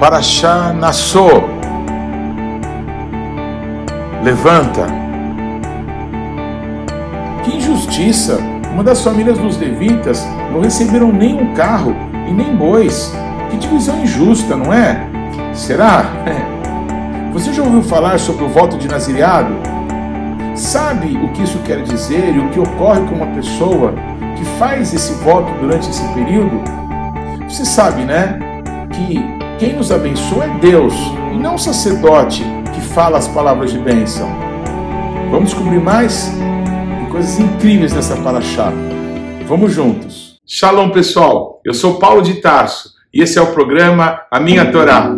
Paraxá Nassô. Levanta. Que injustiça! Uma das famílias dos levitas não receberam nem um carro e nem bois. Que divisão injusta, não é? Será? Você já ouviu falar sobre o voto de nazireado? Sabe o que isso quer dizer e o que ocorre com uma pessoa que faz esse voto durante esse período? Você sabe, né? Que quem nos abençoa é Deus e não o sacerdote que fala as palavras de bênção. Vamos descobrir mais? Coisas incríveis nessa paraxá. Vamos juntos. Shalom, pessoal. Eu sou Paulo de Tarso e esse é o programa A Minha Torá.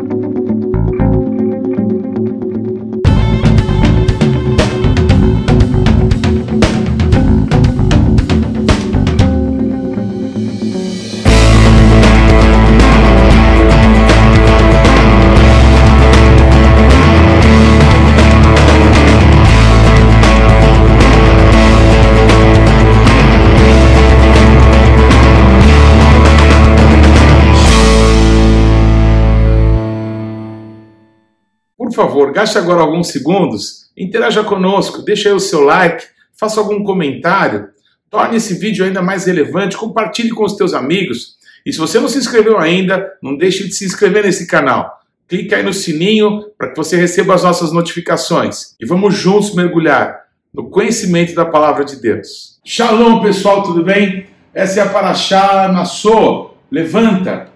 Por favor, gaste agora alguns segundos, interaja conosco, deixe aí o seu like, faça algum comentário, torne esse vídeo ainda mais relevante, compartilhe com os teus amigos. E se você não se inscreveu ainda, não deixe de se inscrever nesse canal. Clique aí no sininho para que você receba as nossas notificações. E vamos juntos mergulhar no conhecimento da palavra de Deus. Shalom, pessoal, tudo bem? Essa é a Paraxá Nassô. Levanta.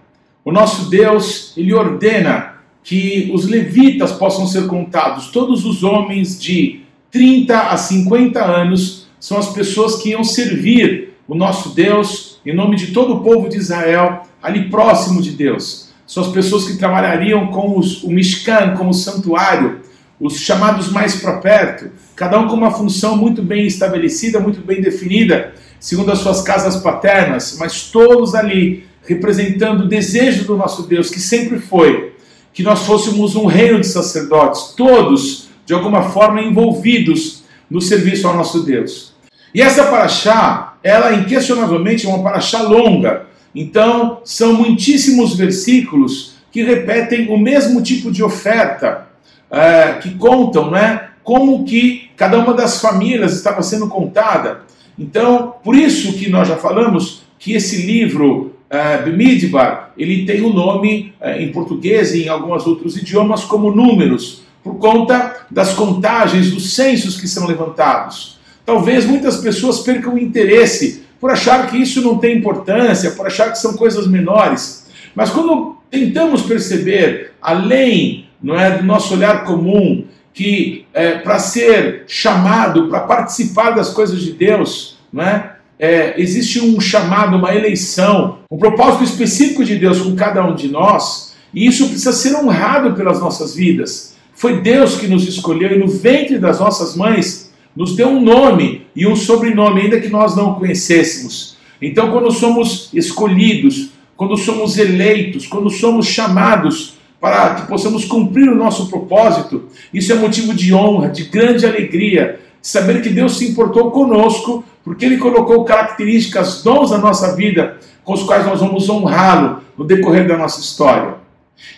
O nosso Deus, ele ordena que os levitas possam ser contados. Todos os homens de 30 a 50 anos são as pessoas que iam servir o nosso Deus em nome de todo o povo de Israel, ali próximo de Deus. São as pessoas que trabalhariam com os, o Mishkan, como o santuário, os chamados mais para perto, cada um com uma função muito bem estabelecida, muito bem definida, segundo as suas casas paternas, mas todos ali representando o desejo do nosso Deus, que sempre foi que nós fôssemos um reino de sacerdotes, todos de alguma forma envolvidos no serviço ao nosso Deus. E essa paraxá, ela inquestionavelmente é uma paraxá longa. Então, são muitíssimos versículos que repetem o mesmo tipo de oferta, é, que contam, né? Como que cada uma das famílias estava sendo contada. Então, por isso que nós já falamos que esse livro uh, Bemidbar, ele tem o um nome uh, em português e em alguns outros idiomas como números, por conta das contagens, dos censos que são levantados. Talvez muitas pessoas percam interesse por achar que isso não tem importância, por achar que são coisas menores. Mas quando tentamos perceber, além não é, do nosso olhar comum, que é, para ser chamado, para participar das coisas de Deus, não é, é, existe um chamado, uma eleição, um propósito específico de Deus com cada um de nós, e isso precisa ser honrado pelas nossas vidas. Foi Deus que nos escolheu e no ventre das nossas mães nos deu um nome e um sobrenome, ainda que nós não conhecêssemos. Então, quando somos escolhidos, quando somos eleitos, quando somos chamados para que possamos cumprir o nosso propósito, isso é motivo de honra, de grande alegria, saber que Deus se importou conosco porque ele colocou características, dons na nossa vida, com os quais nós vamos honrá-lo no decorrer da nossa história.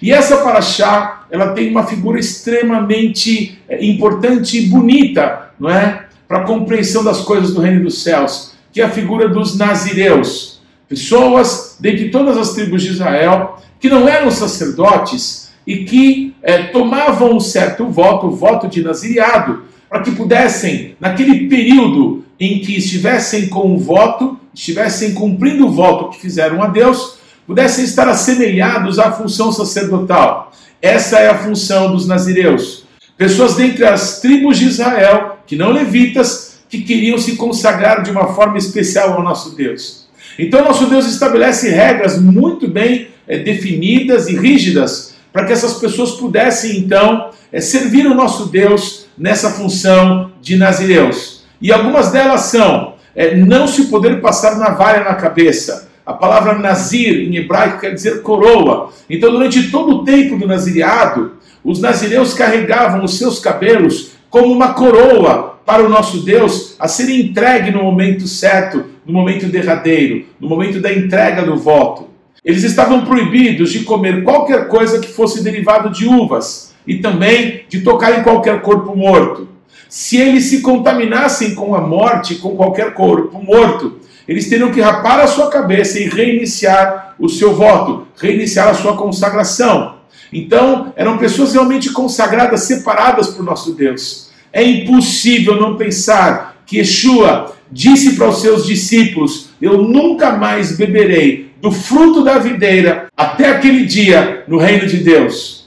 E essa paraxá, ela tem uma figura extremamente é, importante e bonita, não é? Para a compreensão das coisas do reino dos céus, que é a figura dos nazireus, pessoas dentre todas as tribos de Israel que não eram sacerdotes e que é, tomavam um certo voto, o voto de nazireado, para que pudessem, naquele período em que estivessem com o voto, estivessem cumprindo o voto que fizeram a Deus, pudessem estar assemelhados à função sacerdotal. Essa é a função dos nazireus. Pessoas dentre as tribos de Israel, que não levitas, que queriam se consagrar de uma forma especial ao nosso Deus. Então, nosso Deus estabelece regras muito bem é, definidas e rígidas para que essas pessoas pudessem, então, é, servir o nosso Deus nessa função de nazireus. E algumas delas são é, não se poder passar navalha na cabeça. A palavra nazir em hebraico quer dizer coroa. Então, durante todo o tempo do nazireado, os nazireus carregavam os seus cabelos como uma coroa para o nosso Deus a ser entregue no momento certo, no momento derradeiro, no momento da entrega do voto. Eles estavam proibidos de comer qualquer coisa que fosse derivado de uvas e também de tocar em qualquer corpo morto. Se eles se contaminassem com a morte, com qualquer corpo morto, eles teriam que rapar a sua cabeça e reiniciar o seu voto, reiniciar a sua consagração. Então, eram pessoas realmente consagradas, separadas por nosso Deus. É impossível não pensar que Yeshua disse para os seus discípulos: Eu nunca mais beberei do fruto da videira até aquele dia no reino de Deus.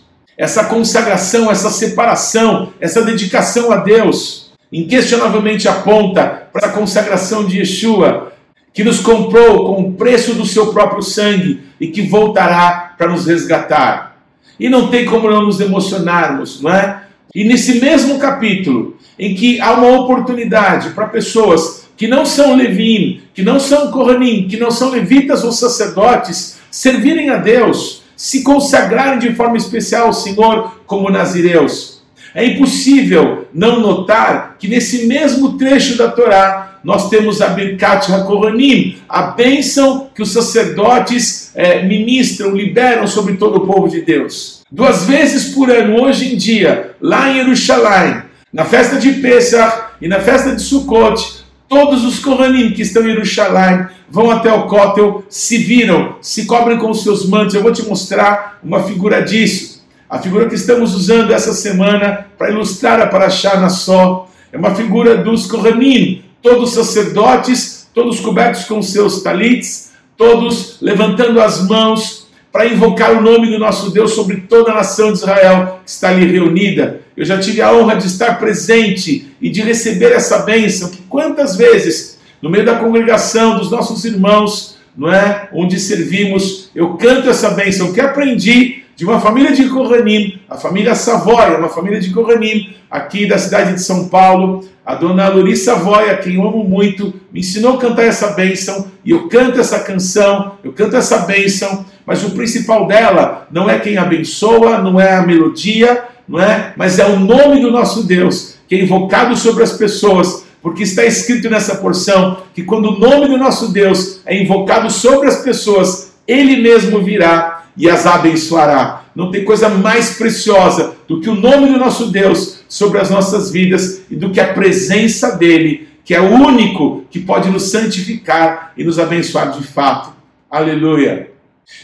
Essa consagração, essa separação, essa dedicação a Deus, inquestionavelmente aponta para a consagração de Yeshua, que nos comprou com o preço do seu próprio sangue e que voltará para nos resgatar. E não tem como não nos emocionarmos, não é? E nesse mesmo capítulo, em que há uma oportunidade para pessoas que não são Levim, que não são Kohanim, que não são levitas ou sacerdotes, servirem a Deus, se consagrarem de forma especial ao Senhor como nazireus. É impossível não notar que nesse mesmo trecho da Torá nós temos a Birkat HaKohanim, a bênção que os sacerdotes é, ministram, liberam sobre todo o povo de Deus. Duas vezes por ano, hoje em dia, lá em Jerusalém, na festa de Pesach e na festa de Sukkot, Todos os Kohanim que estão em Jerusalém vão até o Kotel, se viram, se cobrem com os seus mantos. Eu vou te mostrar uma figura disso. A figura que estamos usando essa semana para ilustrar a Parashá na só é uma figura dos Kohanim, todos sacerdotes, todos cobertos com seus talits, todos levantando as mãos para invocar o nome do nosso Deus sobre toda a nação de Israel que está ali reunida. Eu já tive a honra de estar presente e de receber essa bênção, que quantas vezes, no meio da congregação dos nossos irmãos, não é, onde servimos, eu canto essa bênção que aprendi de uma família de Kohanim, a família Savoia, uma família de Kohanim, aqui da cidade de São Paulo, a dona Luri Savoia, quem eu amo muito, me ensinou a cantar essa bênção, e eu canto essa canção, eu canto essa bênção, mas o principal dela não é quem abençoa, não é a melodia, não é? Mas é o nome do nosso Deus que é invocado sobre as pessoas, porque está escrito nessa porção que quando o nome do nosso Deus é invocado sobre as pessoas, ele mesmo virá e as abençoará. Não tem coisa mais preciosa do que o nome do nosso Deus sobre as nossas vidas e do que a presença dele, que é o único que pode nos santificar e nos abençoar de fato. Aleluia.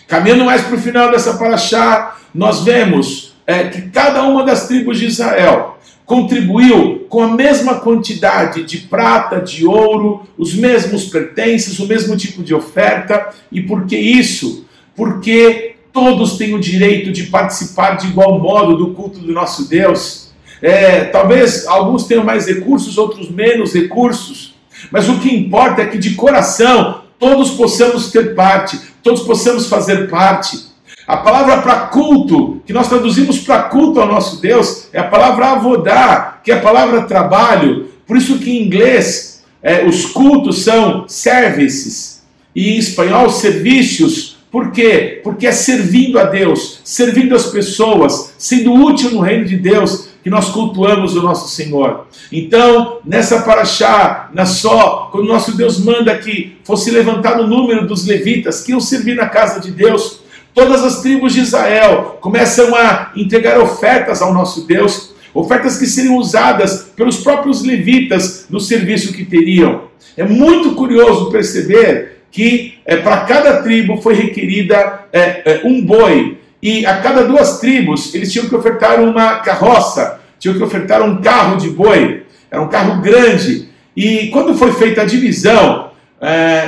Caminhando mais para o final dessa paraxá, nós vemos é, que cada uma das tribos de Israel contribuiu com a mesma quantidade de prata, de ouro, os mesmos pertences, o mesmo tipo de oferta. E por que isso? Porque todos têm o direito de participar de igual modo do culto do nosso Deus. É, talvez alguns tenham mais recursos, outros menos recursos, mas o que importa é que de coração todos possamos ter parte, todos possamos fazer parte. A palavra para culto, que nós traduzimos para culto ao nosso Deus, é a palavra avodar, que é a palavra trabalho. Por isso que em inglês é, os cultos são services e em espanhol serviços. Por quê? Porque é servindo a Deus, servindo as pessoas, sendo útil no reino de Deus, que nós cultuamos o nosso Senhor. Então, nessa paraxá, na só, quando nosso Deus manda que fosse levantado o número dos levitas que iam servir na casa de Deus, Todas as tribos de Israel começam a entregar ofertas ao nosso Deus, ofertas que seriam usadas pelos próprios levitas no serviço que teriam. É muito curioso perceber que é, para cada tribo foi requerida é, é, um boi, e a cada duas tribos eles tinham que ofertar uma carroça, tinham que ofertar um carro de boi, era um carro grande. E quando foi feita a divisão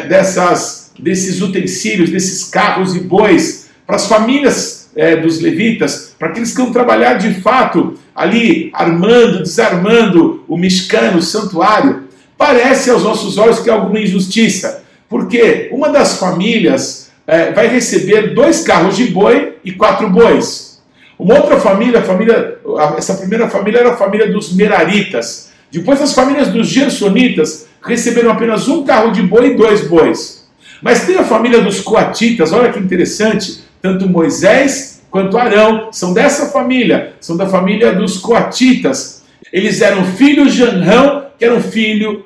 dessas, desses utensílios, desses carros e bois, para as famílias é, dos levitas, para aqueles que vão trabalhar de fato ali, armando, desarmando o Mishkan, o santuário, parece aos nossos olhos que é alguma injustiça, porque uma das famílias é, vai receber dois carros de boi e quatro bois. Uma outra família, família, essa primeira família era a família dos Meraritas. Depois as famílias dos Gersonitas receberam apenas um carro de boi e dois bois. Mas tem a família dos Coatitas, olha que interessante, tanto Moisés quanto Arão são dessa família, são da família dos coatitas. Eles eram filhos de Anrão, que era um filho,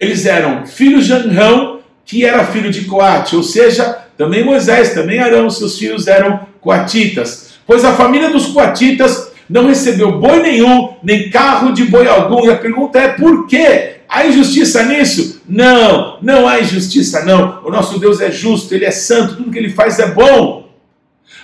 eles eram filhos de Anrão, que era filho de Coate, ou seja, também Moisés, também Arão, seus filhos eram coatitas. Pois a família dos coatitas não recebeu boi nenhum, nem carro de boi algum. E a pergunta é por quê? Há injustiça nisso? Não, não há injustiça, não. O nosso Deus é justo, ele é santo, tudo que ele faz é bom.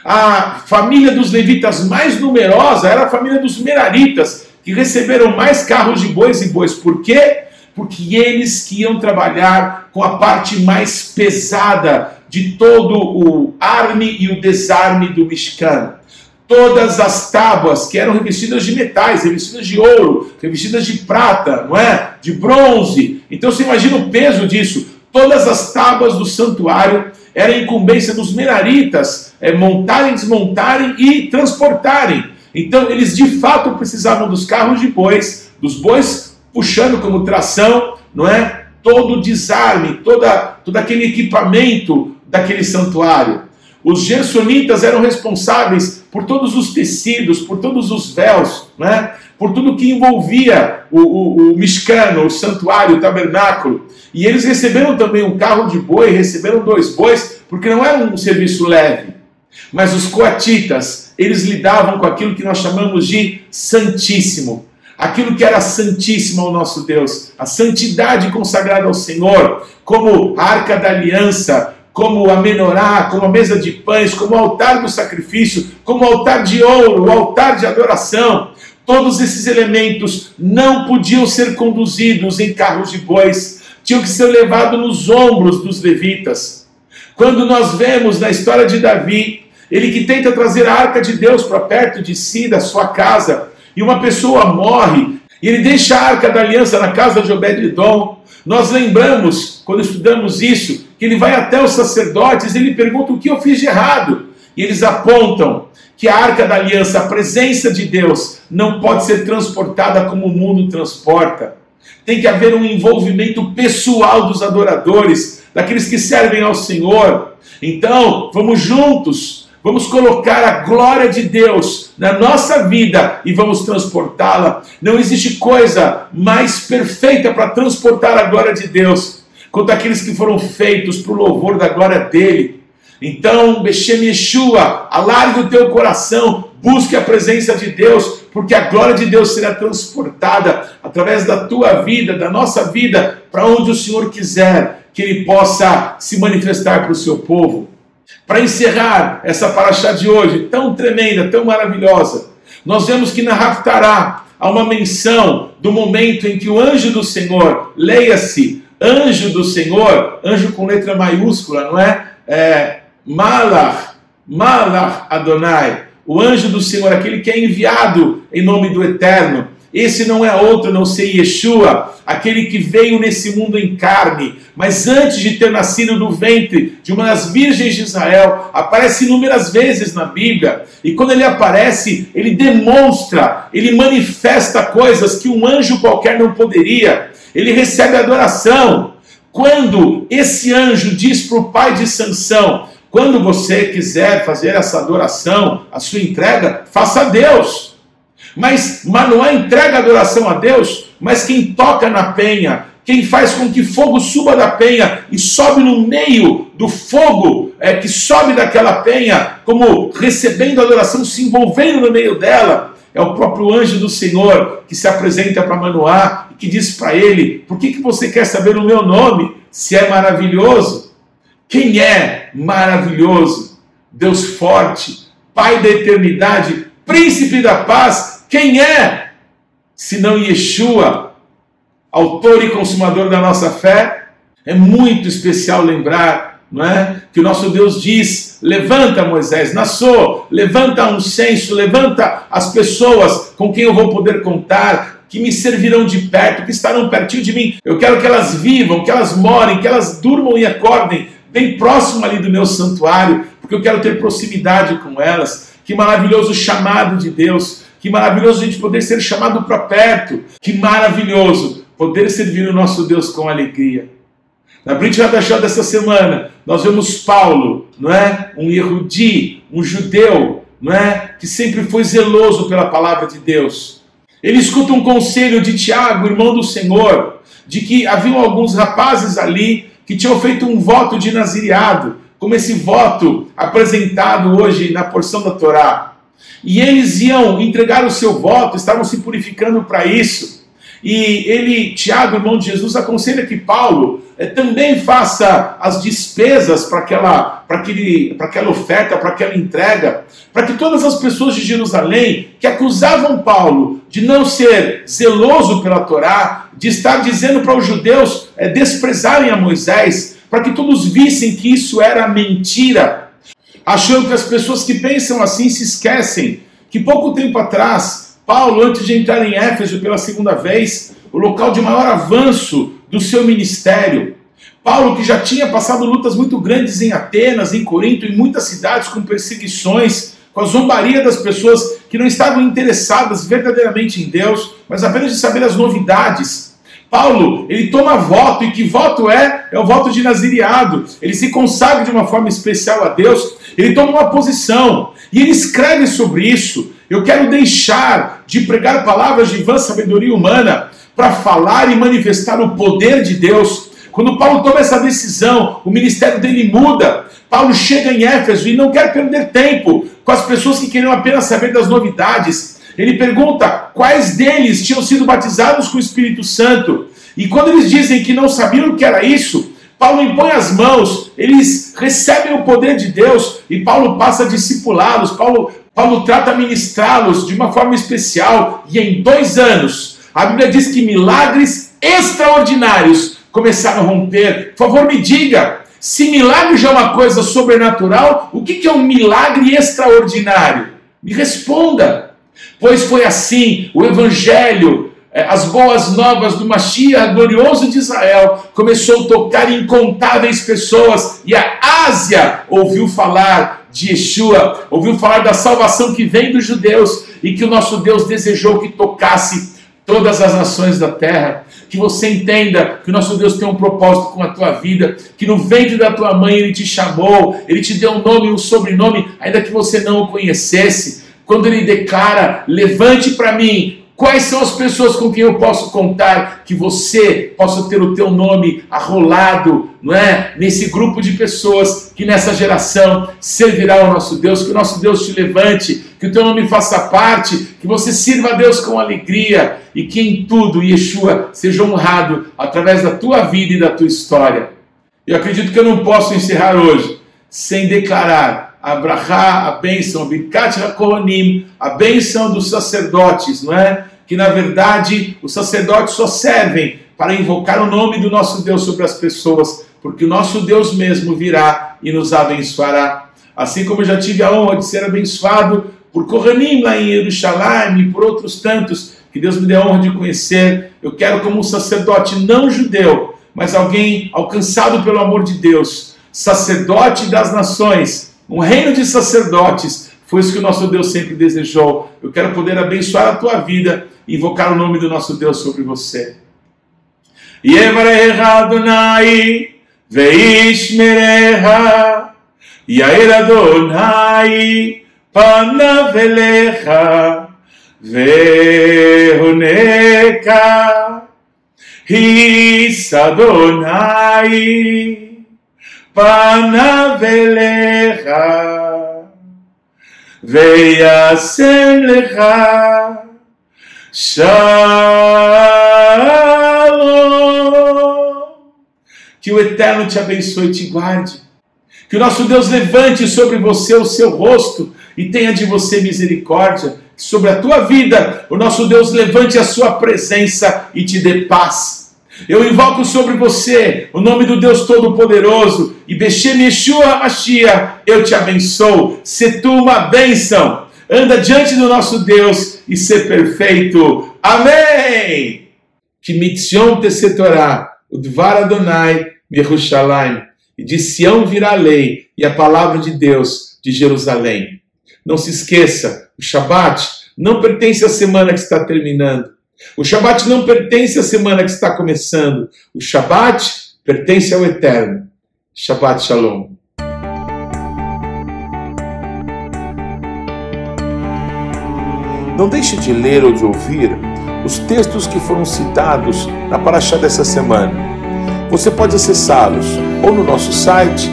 A família dos levitas mais numerosa era a família dos meraritas, que receberam mais carros de bois e bois. Por quê? Porque eles que iam trabalhar com a parte mais pesada de todo o arme e o desarme do Mishkan todas as tábuas que eram revestidas de metais, revestidas de ouro, revestidas de prata, não é? De bronze. Então você imagina o peso disso. Todas as tábuas do santuário era incumbência dos meraritas é, montarem, desmontarem e transportarem. Então eles de fato precisavam dos carros de bois, dos bois puxando como tração, não é? Todo o desarme, toda, todo aquele equipamento daquele santuário. Os gersonitas eram responsáveis por todos os tecidos, por todos os véus, né? por tudo que envolvia o, o, o Mishkan, o santuário, o tabernáculo. E eles receberam também um carro de boi, receberam dois bois, porque não era um serviço leve. Mas os coatitas, eles lidavam com aquilo que nós chamamos de santíssimo. Aquilo que era santíssimo ao nosso Deus, a santidade consagrada ao Senhor, como a arca da aliança, como a menorá, como a mesa de pães, como o altar do sacrifício, como o altar de ouro, o altar de adoração. Todos esses elementos não podiam ser conduzidos em carros de bois, tinham que ser levados nos ombros dos levitas. Quando nós vemos na história de Davi, ele que tenta trazer a arca de Deus para perto de si, da sua casa, e uma pessoa morre, e ele deixa a arca da aliança na casa de Obed-edom. Nós lembramos, quando estudamos isso, que ele vai até os sacerdotes e ele pergunta o que eu fiz de errado. E eles apontam que a arca da aliança, a presença de Deus, não pode ser transportada como o mundo transporta. Tem que haver um envolvimento pessoal dos adoradores, daqueles que servem ao Senhor. Então, vamos juntos, vamos colocar a glória de Deus na nossa vida e vamos transportá-la. Não existe coisa mais perfeita para transportar a glória de Deus quanto aqueles que foram feitos para o louvor da glória dele. Então, Bechem Yeshua, alargue o teu coração, busque a presença de Deus, porque a glória de Deus será transportada através da tua vida, da nossa vida, para onde o Senhor quiser que Ele possa se manifestar para o seu povo. Para encerrar essa paraxá de hoje, tão tremenda, tão maravilhosa, nós vemos que na Haftará há uma menção do momento em que o anjo do Senhor, leia-se, anjo do Senhor, anjo com letra maiúscula, não é? é Malach, Malach Adonai, o anjo do Senhor, aquele que é enviado em nome do Eterno. Esse não é outro, não sei Yeshua, aquele que veio nesse mundo em carne, mas antes de ter nascido no ventre de uma das virgens de Israel, aparece inúmeras vezes na Bíblia, e quando ele aparece, ele demonstra, ele manifesta coisas que um anjo qualquer não poderia ele recebe adoração. Quando esse anjo diz para o pai de Sansão, quando você quiser fazer essa adoração, a sua entrega, faça a Deus. Mas Manoá entrega a adoração a Deus, mas quem toca na penha, quem faz com que fogo suba da penha e sobe no meio do fogo é, que sobe daquela penha, como recebendo adoração, se envolvendo no meio dela, é o próprio anjo do Senhor que se apresenta para Manoá e que diz para ele: Por que, que você quer saber o meu nome se é maravilhoso? Quem é maravilhoso? Deus forte, Pai da eternidade, Príncipe da paz. Quem é? Senão Yeshua, autor e consumador da nossa fé. É muito especial lembrar não é? Que o nosso Deus diz: levanta Moisés, Nassô, levanta um censo, levanta as pessoas com quem eu vou poder contar, que me servirão de perto, que estarão pertinho de mim. Eu quero que elas vivam, que elas morem, que elas durmam e acordem bem próximo ali do meu santuário, porque eu quero ter proximidade com elas. Que maravilhoso chamado de Deus, que maravilhoso a gente poder ser chamado para perto, que maravilhoso poder servir o nosso Deus com alegria. Na Brit Hadashah dessa semana, nós vemos Paulo, não é? Um erudi, um judeu, não é? Que sempre foi zeloso pela palavra de Deus. Ele escuta um conselho de Tiago, irmão do Senhor, de que haviam alguns rapazes ali que tinham feito um voto de nazireado, como esse voto apresentado hoje na porção da Torá. E eles iam entregar o seu voto, estavam se purificando para isso. E ele, Tiago, irmão de Jesus, aconselha que Paulo eh, também faça as despesas para aquela, aquele, aquela oferta, para aquela entrega, para que todas as pessoas de Jerusalém que acusavam Paulo de não ser zeloso pela Torá, de estar dizendo para os judeus eh, desprezarem a Moisés, para que todos vissem que isso era mentira, achando que as pessoas que pensam assim se esquecem que pouco tempo atrás Paulo, antes de entrar em Éfeso pela segunda vez, o local de maior avanço do seu ministério. Paulo, que já tinha passado lutas muito grandes em Atenas, em Corinto, em muitas cidades, com perseguições, com a zombaria das pessoas que não estavam interessadas verdadeiramente em Deus, mas apenas de saber as novidades. Paulo, ele toma voto, e que voto é? É o voto de nazireado. Ele se consagra de uma forma especial a Deus, ele toma uma posição, e ele escreve sobre isso. Eu quero deixar de pregar palavras de vã sabedoria humana para falar e manifestar o poder de Deus. Quando Paulo toma essa decisão, o ministério dele muda. Paulo chega em Éfeso e não quer perder tempo com as pessoas que queriam apenas saber das novidades. Ele pergunta quais deles tinham sido batizados com o Espírito Santo. E quando eles dizem que não sabiam o que era isso, Paulo impõe as mãos, eles recebem o poder de Deus e Paulo passa a discipulá-los. Paulo Paulo trata ministrá-los de uma forma especial e em dois anos, a Bíblia diz que milagres extraordinários começaram a romper. Por favor, me diga, se milagre já é uma coisa sobrenatural, o que é um milagre extraordinário? Me responda. Pois foi assim, o Evangelho, as boas novas do Mashiach glorioso de Israel, começou a tocar incontáveis pessoas e a Ásia ouviu falar de Yeshua, ouviu falar da salvação que vem dos judeus e que o nosso Deus desejou que tocasse todas as nações da terra. Que você entenda que o nosso Deus tem um propósito com a tua vida, que no ventre da tua mãe ele te chamou, ele te deu um nome e um sobrenome, ainda que você não o conhecesse. Quando ele declara: Levante para mim Quais são as pessoas com quem eu posso contar que você possa ter o teu nome arrolado, não é? Nesse grupo de pessoas que nessa geração servirá ao nosso Deus, que o nosso Deus te levante, que o teu nome faça parte, que você sirva a Deus com alegria e que em tudo Yeshua seja honrado através da tua vida e da tua história. Eu acredito que eu não posso encerrar hoje sem declarar a a bênção, a birkat HaKohanim, a bênção dos sacerdotes, não é? Que na verdade os sacerdotes só servem para invocar o nome do nosso Deus sobre as pessoas, porque o nosso Deus mesmo virá e nos abençoará. Assim como eu já tive a honra de ser abençoado por Kohanim lá em Jerusalém e por outros tantos que Deus me deu a honra de conhecer, eu quero como um sacerdote não judeu, mas alguém alcançado pelo amor de Deus, sacerdote das nações, um reino de sacerdotes. Foi isso que o nosso Deus sempre desejou. Eu quero poder abençoar a tua vida e invocar o nome do nosso Deus sobre você. יברך אדוני וישמרך, יאיר אדוני פניו אליך והונקה, היס אדוני פניו אליך, וישם לך shalom. Que o Eterno te abençoe e te guarde. Que o nosso Deus levante sobre você o seu rosto e tenha de você misericórdia. Sobre a tua vida, o nosso Deus levante a sua presença e te dê paz. Eu invoco sobre você o nome do Deus Todo-Poderoso e Beshem Yeshua Mashiach, eu te abençoo. Se tu uma bênção, anda diante do nosso Deus e ser perfeito. Amém! Que mitzion tesetorá, o Dvar Adonai, Yerushalayim, e de Sião virá a lei e a palavra de Deus de Jerusalém. Não se esqueça, o Shabat não pertence à semana que está terminando o Shabat não pertence à semana que está começando. O Shabat pertence ao Eterno. Shabat Shalom. Não deixe de ler ou de ouvir os textos que foram citados na paraxá dessa semana. Você pode acessá-los ou no nosso site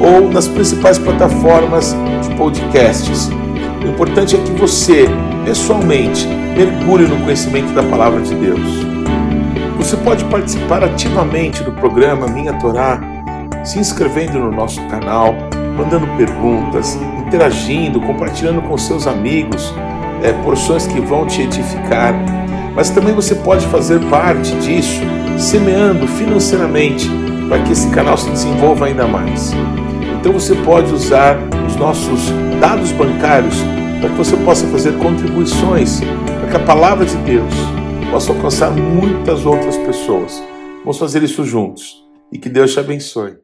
ou nas principais plataformas de podcasts. O importante é que você, pessoalmente, mergulhe no conhecimento da palavra de Deus. Você pode participar ativamente do programa Minha Torá, se inscrevendo no nosso canal, mandando perguntas, interagindo, compartilhando com seus amigos é, porções que vão te edificar. Mas também você pode fazer parte disso, semeando financeiramente para que esse canal se desenvolva ainda mais. Então você pode usar os nossos dados bancários para que você possa fazer contribuições para que a palavra de Deus possa alcançar muitas outras pessoas. Vamos fazer isso juntos e que Deus te abençoe.